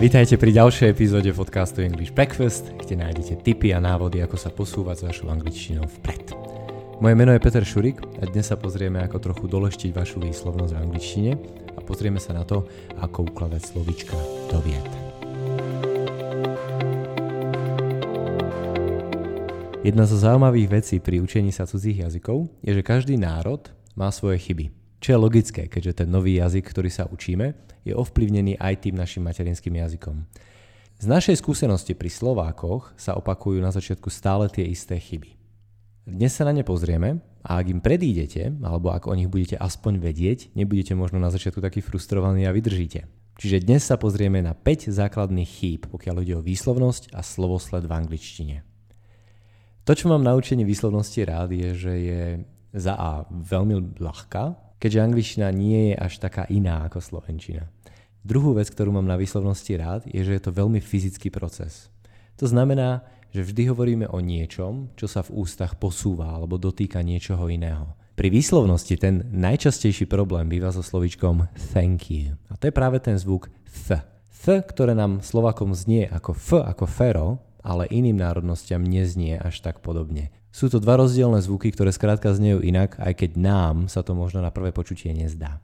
Vítajte pri ďalšej epizóde podcastu English Breakfast, kde nájdete tipy a návody, ako sa posúvať s vašou angličtinou vpred. Moje meno je Peter Šurik a dnes sa pozrieme, ako trochu doleštiť vašu výslovnosť v angličtine a pozrieme sa na to, ako ukladať slovička do viet. Jedna zo zaujímavých vecí pri učení sa cudzích jazykov je, že každý národ má svoje chyby. Čo je logické, keďže ten nový jazyk, ktorý sa učíme, je ovplyvnený aj tým našim materinským jazykom. Z našej skúsenosti pri Slovákoch sa opakujú na začiatku stále tie isté chyby. Dnes sa na ne pozrieme a ak im predídete, alebo ak o nich budete aspoň vedieť, nebudete možno na začiatku taký frustrovaní a vydržíte. Čiže dnes sa pozrieme na 5 základných chýb, pokiaľ ide o výslovnosť a slovosled v angličtine. To, čo mám na učení výslovnosti rád, je, že je za A veľmi ľahká, keďže angličtina nie je až taká iná ako slovenčina. Druhú vec, ktorú mám na výslovnosti rád, je, že je to veľmi fyzický proces. To znamená, že vždy hovoríme o niečom, čo sa v ústach posúva alebo dotýka niečoho iného. Pri výslovnosti ten najčastejší problém býva so slovičkom thank you. A to je práve ten zvuk th. Th, ktoré nám Slovakom znie ako f, ako fero, ale iným národnostiam neznie až tak podobne. Sú to dva rozdielne zvuky, ktoré skrátka znejú inak, aj keď nám sa to možno na prvé počutie nezdá.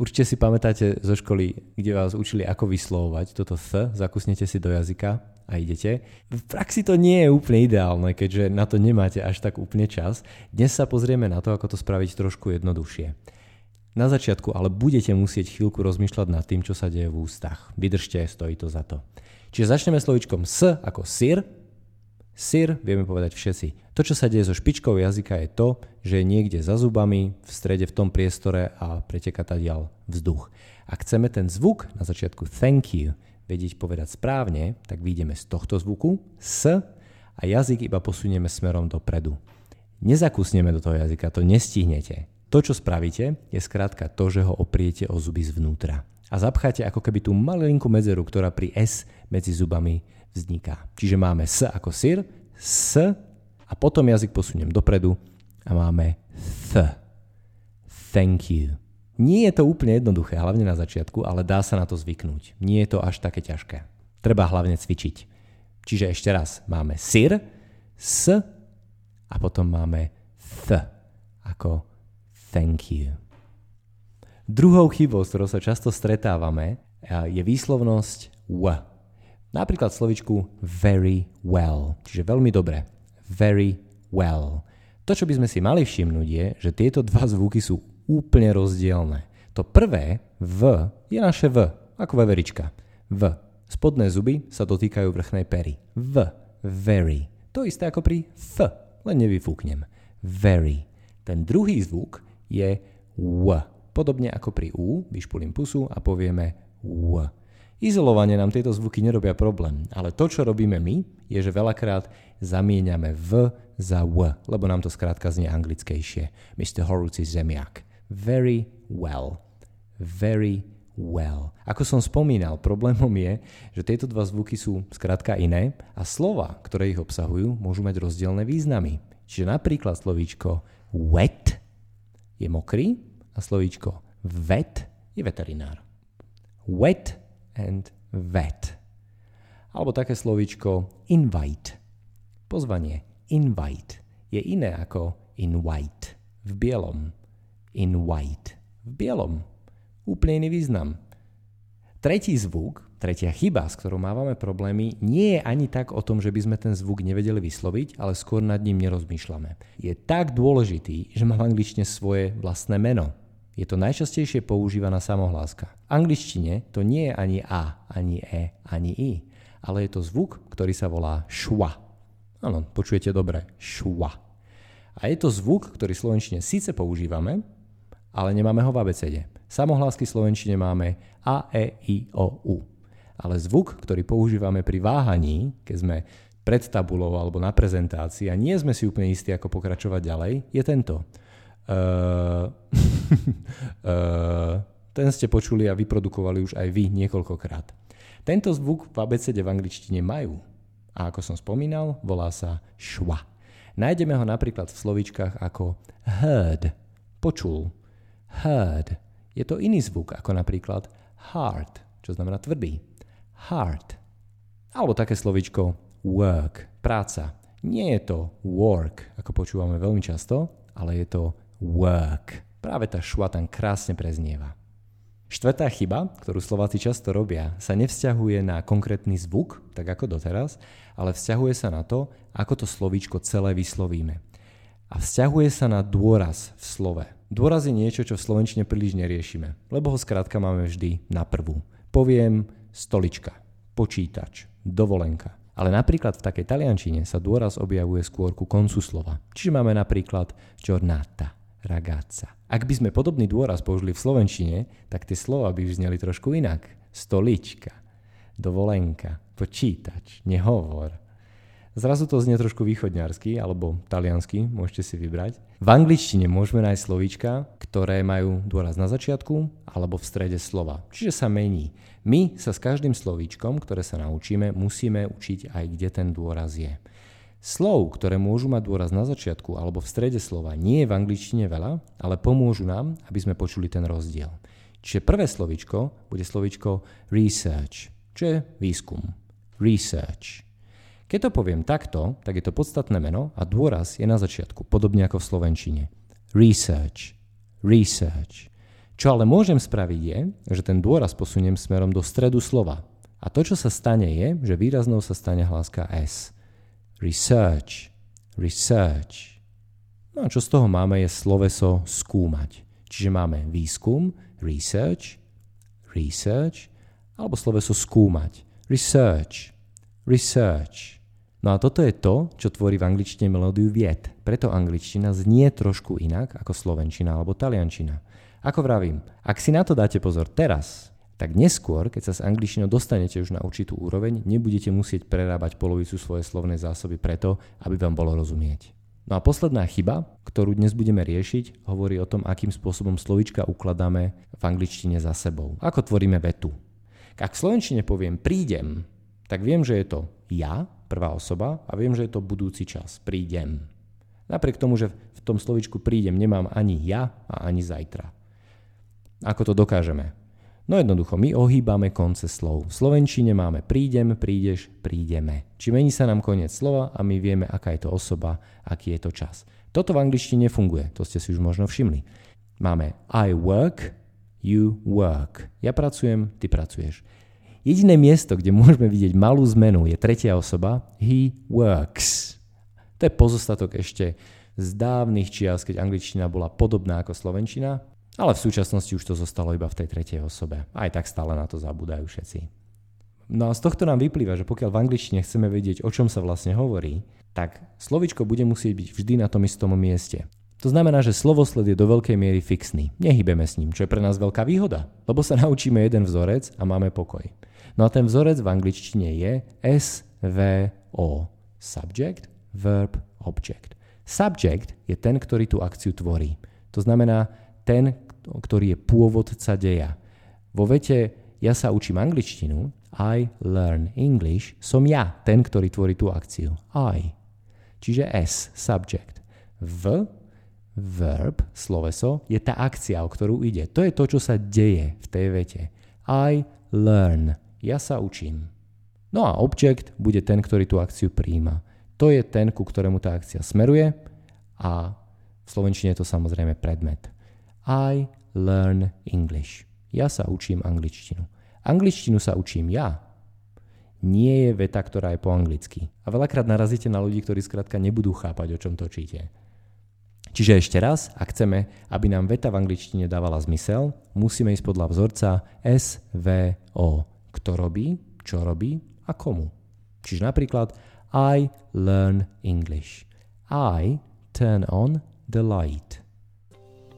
Určite si pamätáte zo školy, kde vás učili, ako vyslovovať toto th, zakusnete si do jazyka a idete. V praxi to nie je úplne ideálne, keďže na to nemáte až tak úplne čas. Dnes sa pozrieme na to, ako to spraviť trošku jednoduchšie. Na začiatku ale budete musieť chvíľku rozmýšľať nad tým, čo sa deje v ústach. Vydržte, stojí to za to. Čiže začneme slovičkom s ako sir, Sir vieme povedať všetci. To, čo sa deje so špičkou jazyka je to, že je niekde za zubami, v strede v tom priestore a preteka tadiaľ vzduch. Ak chceme ten zvuk na začiatku thank you vedieť povedať správne, tak vyjdeme z tohto zvuku s a jazyk iba posunieme smerom dopredu. Nezakusneme do toho jazyka, to nestihnete. To, čo spravíte, je skrátka to, že ho opriete o zuby zvnútra. A zapcháte ako keby tú malinkú medzeru, ktorá pri S medzi zubami vzniká. Čiže máme s ako sir, s a potom jazyk posuniem dopredu a máme th. Thank you. Nie je to úplne jednoduché, hlavne na začiatku, ale dá sa na to zvyknúť. Nie je to až také ťažké. Treba hlavne cvičiť. Čiže ešte raz, máme sir, s a potom máme th ako thank you. Druhou chybou, s ktorou sa často stretávame, je výslovnosť w. Napríklad slovičku very well, čiže veľmi dobre. Very well. To, čo by sme si mali všimnúť je, že tieto dva zvuky sú úplne rozdielne. To prvé v je naše v, ako veverička. V. Spodné zuby sa dotýkajú vrchnej pery. V. Very. To isté ako pri f, len nevyfúknem. Very. Ten druhý zvuk je w. Podobne ako pri u, vyšpulím pusu a povieme w. Izolovanie nám tieto zvuky nerobia problém, ale to, čo robíme my, je, že veľakrát zamieňame v za w, lebo nám to skrátka znie anglickejšie. Mr. Is zemiak. Very well. Very well. Ako som spomínal, problémom je, že tieto dva zvuky sú skrátka iné a slova, ktoré ich obsahujú, môžu mať rozdielne významy. Čiže napríklad slovíčko wet je mokrý a slovíčko vet je veterinár. Wet and vet. Alebo také slovíčko invite. Pozvanie invite je iné ako in white. V bielom. In white. V bielom. Úplne iný význam. Tretí zvuk, tretia chyba, s ktorou mávame problémy, nie je ani tak o tom, že by sme ten zvuk nevedeli vysloviť, ale skôr nad ním nerozmýšľame. Je tak dôležitý, že má v angličtine svoje vlastné meno. Je to najčastejšie používaná samohláska. V angličtine to nie je ani A, ani E, ani I, ale je to zvuk, ktorý sa volá šva. Áno, počujete dobre, šva. A je to zvuk, ktorý v slovenčine síce používame, ale nemáme ho v abecede. Samohlásky v slovenčine máme A, E, I, O, U. Ale zvuk, ktorý používame pri váhaní, keď sme pred tabulou alebo na prezentácii a nie sme si úplne istí, ako pokračovať ďalej, je tento. Uh, ten ste počuli a vyprodukovali už aj vy niekoľkokrát. Tento zvuk v abecede v angličtine majú. A ako som spomínal, volá sa šva. Nájdeme ho napríklad v slovíčkach ako heard, počul, heard. Je to iný zvuk ako napríklad hard, čo znamená tvrdý. hard. Alebo také slovičko work, práca. Nie je to work, ako počúvame veľmi často, ale je to work. Práve tá šva tam krásne preznieva. Štvrtá chyba, ktorú Slováci často robia, sa nevzťahuje na konkrétny zvuk, tak ako doteraz, ale vzťahuje sa na to, ako to slovíčko celé vyslovíme. A vzťahuje sa na dôraz v slove. Dôraz je niečo, čo v slovenčine príliš neriešime, lebo ho skrátka máme vždy na prvú. Poviem stolička, počítač, dovolenka. Ale napríklad v takej taliančine sa dôraz objavuje skôr ku koncu slova. Čiže máme napríklad giornata, ragazza. Ak by sme podobný dôraz použili v slovenčine, tak tie slova by zneli trošku inak. Stolička, dovolenka, počítač, nehovor. Zrazu to znie trošku východňarsky alebo taliansky, môžete si vybrať. V angličtine môžeme nájsť slovíčka, ktoré majú dôraz na začiatku alebo v strede slova. Čiže sa mení. My sa s každým slovíčkom, ktoré sa naučíme, musíme učiť aj kde ten dôraz je. Slov, ktoré môžu mať dôraz na začiatku alebo v strede slova, nie je v angličtine veľa, ale pomôžu nám, aby sme počuli ten rozdiel. Čiže prvé slovičko bude slovičko research, čo je výskum. Research. Keď to poviem takto, tak je to podstatné meno a dôraz je na začiatku, podobne ako v slovenčine. Research. Research. Čo ale môžem spraviť je, že ten dôraz posuniem smerom do stredu slova. A to, čo sa stane je, že výraznou sa stane hláska S research, research. No a čo z toho máme je sloveso skúmať. Čiže máme výskum, research, research, alebo sloveso skúmať, research, research. No a toto je to, čo tvorí v angličtine melódiu viet. Preto angličtina znie trošku inak ako slovenčina alebo taliančina. Ako vravím, ak si na to dáte pozor teraz, tak neskôr, keď sa s angličtinou dostanete už na určitú úroveň, nebudete musieť prerábať polovicu svojej slovnej zásoby preto, aby vám bolo rozumieť. No a posledná chyba, ktorú dnes budeme riešiť, hovorí o tom, akým spôsobom slovička ukladáme v angličtine za sebou. Ako tvoríme vetu. Ak v slovenčine poviem prídem, tak viem, že je to ja, prvá osoba, a viem, že je to budúci čas. Prídem. Napriek tomu, že v tom slovičku prídem nemám ani ja a ani zajtra. Ako to dokážeme? No jednoducho, my ohýbame konce slov. V slovenčine máme prídem, prídeš, prídeme. Či mení sa nám koniec slova a my vieme, aká je to osoba, aký je to čas. Toto v angličtine nefunguje, to ste si už možno všimli. Máme I work, you work. Ja pracujem, ty pracuješ. Jediné miesto, kde môžeme vidieť malú zmenu, je tretia osoba, he works. To je pozostatok ešte z dávnych čias, keď angličtina bola podobná ako slovenčina, ale v súčasnosti už to zostalo iba v tej tretej osobe. Aj tak stále na to zabúdajú všetci. No a z tohto nám vyplýva, že pokiaľ v angličtine chceme vedieť, o čom sa vlastne hovorí, tak slovičko bude musieť byť vždy na tom istom mieste. To znamená, že slovosled je do veľkej miery fixný. Nehybeme s ním, čo je pre nás veľká výhoda, lebo sa naučíme jeden vzorec a máme pokoj. No a ten vzorec v angličtine je SVO. Subject, verb, object. Subject je ten, ktorý tú akciu tvorí. To znamená, ten, ktorý je pôvodca deja. Vo vete ja sa učím angličtinu, I learn English, som ja ten, ktorý tvorí tú akciu. I. Čiže S, subject. V, verb, sloveso, je tá akcia, o ktorú ide. To je to, čo sa deje v tej vete. I learn. Ja sa učím. No a object bude ten, ktorý tú akciu príjma. To je ten, ku ktorému tá akcia smeruje a v slovenčine je to samozrejme predmet. I learn English. Ja sa učím angličtinu. Angličtinu sa učím ja. Nie je veta, ktorá je po anglicky. A veľakrát narazíte na ľudí, ktorí skrátka nebudú chápať, o čom točíte. Čiže ešte raz, ak chceme, aby nám veta v angličtine dávala zmysel, musíme ísť podľa vzorca SVO. Kto robí, čo robí a komu. Čiže napríklad I learn English. I turn on the light.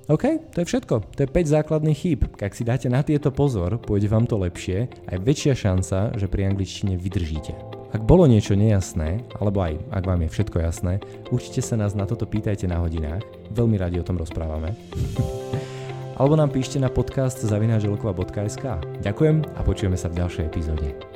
OK, to je všetko. To je 5 základných chýb. Ak si dáte na tieto pozor, pôjde vám to lepšie a je väčšia šanca, že pri angličtine vydržíte. Ak bolo niečo nejasné, alebo aj ak vám je všetko jasné, určite sa nás na toto pýtajte na hodinách. Veľmi radi o tom rozprávame. alebo nám píšte na podcast zavináčelkova.sk. Ďakujem a počujeme sa v ďalšej epizóde.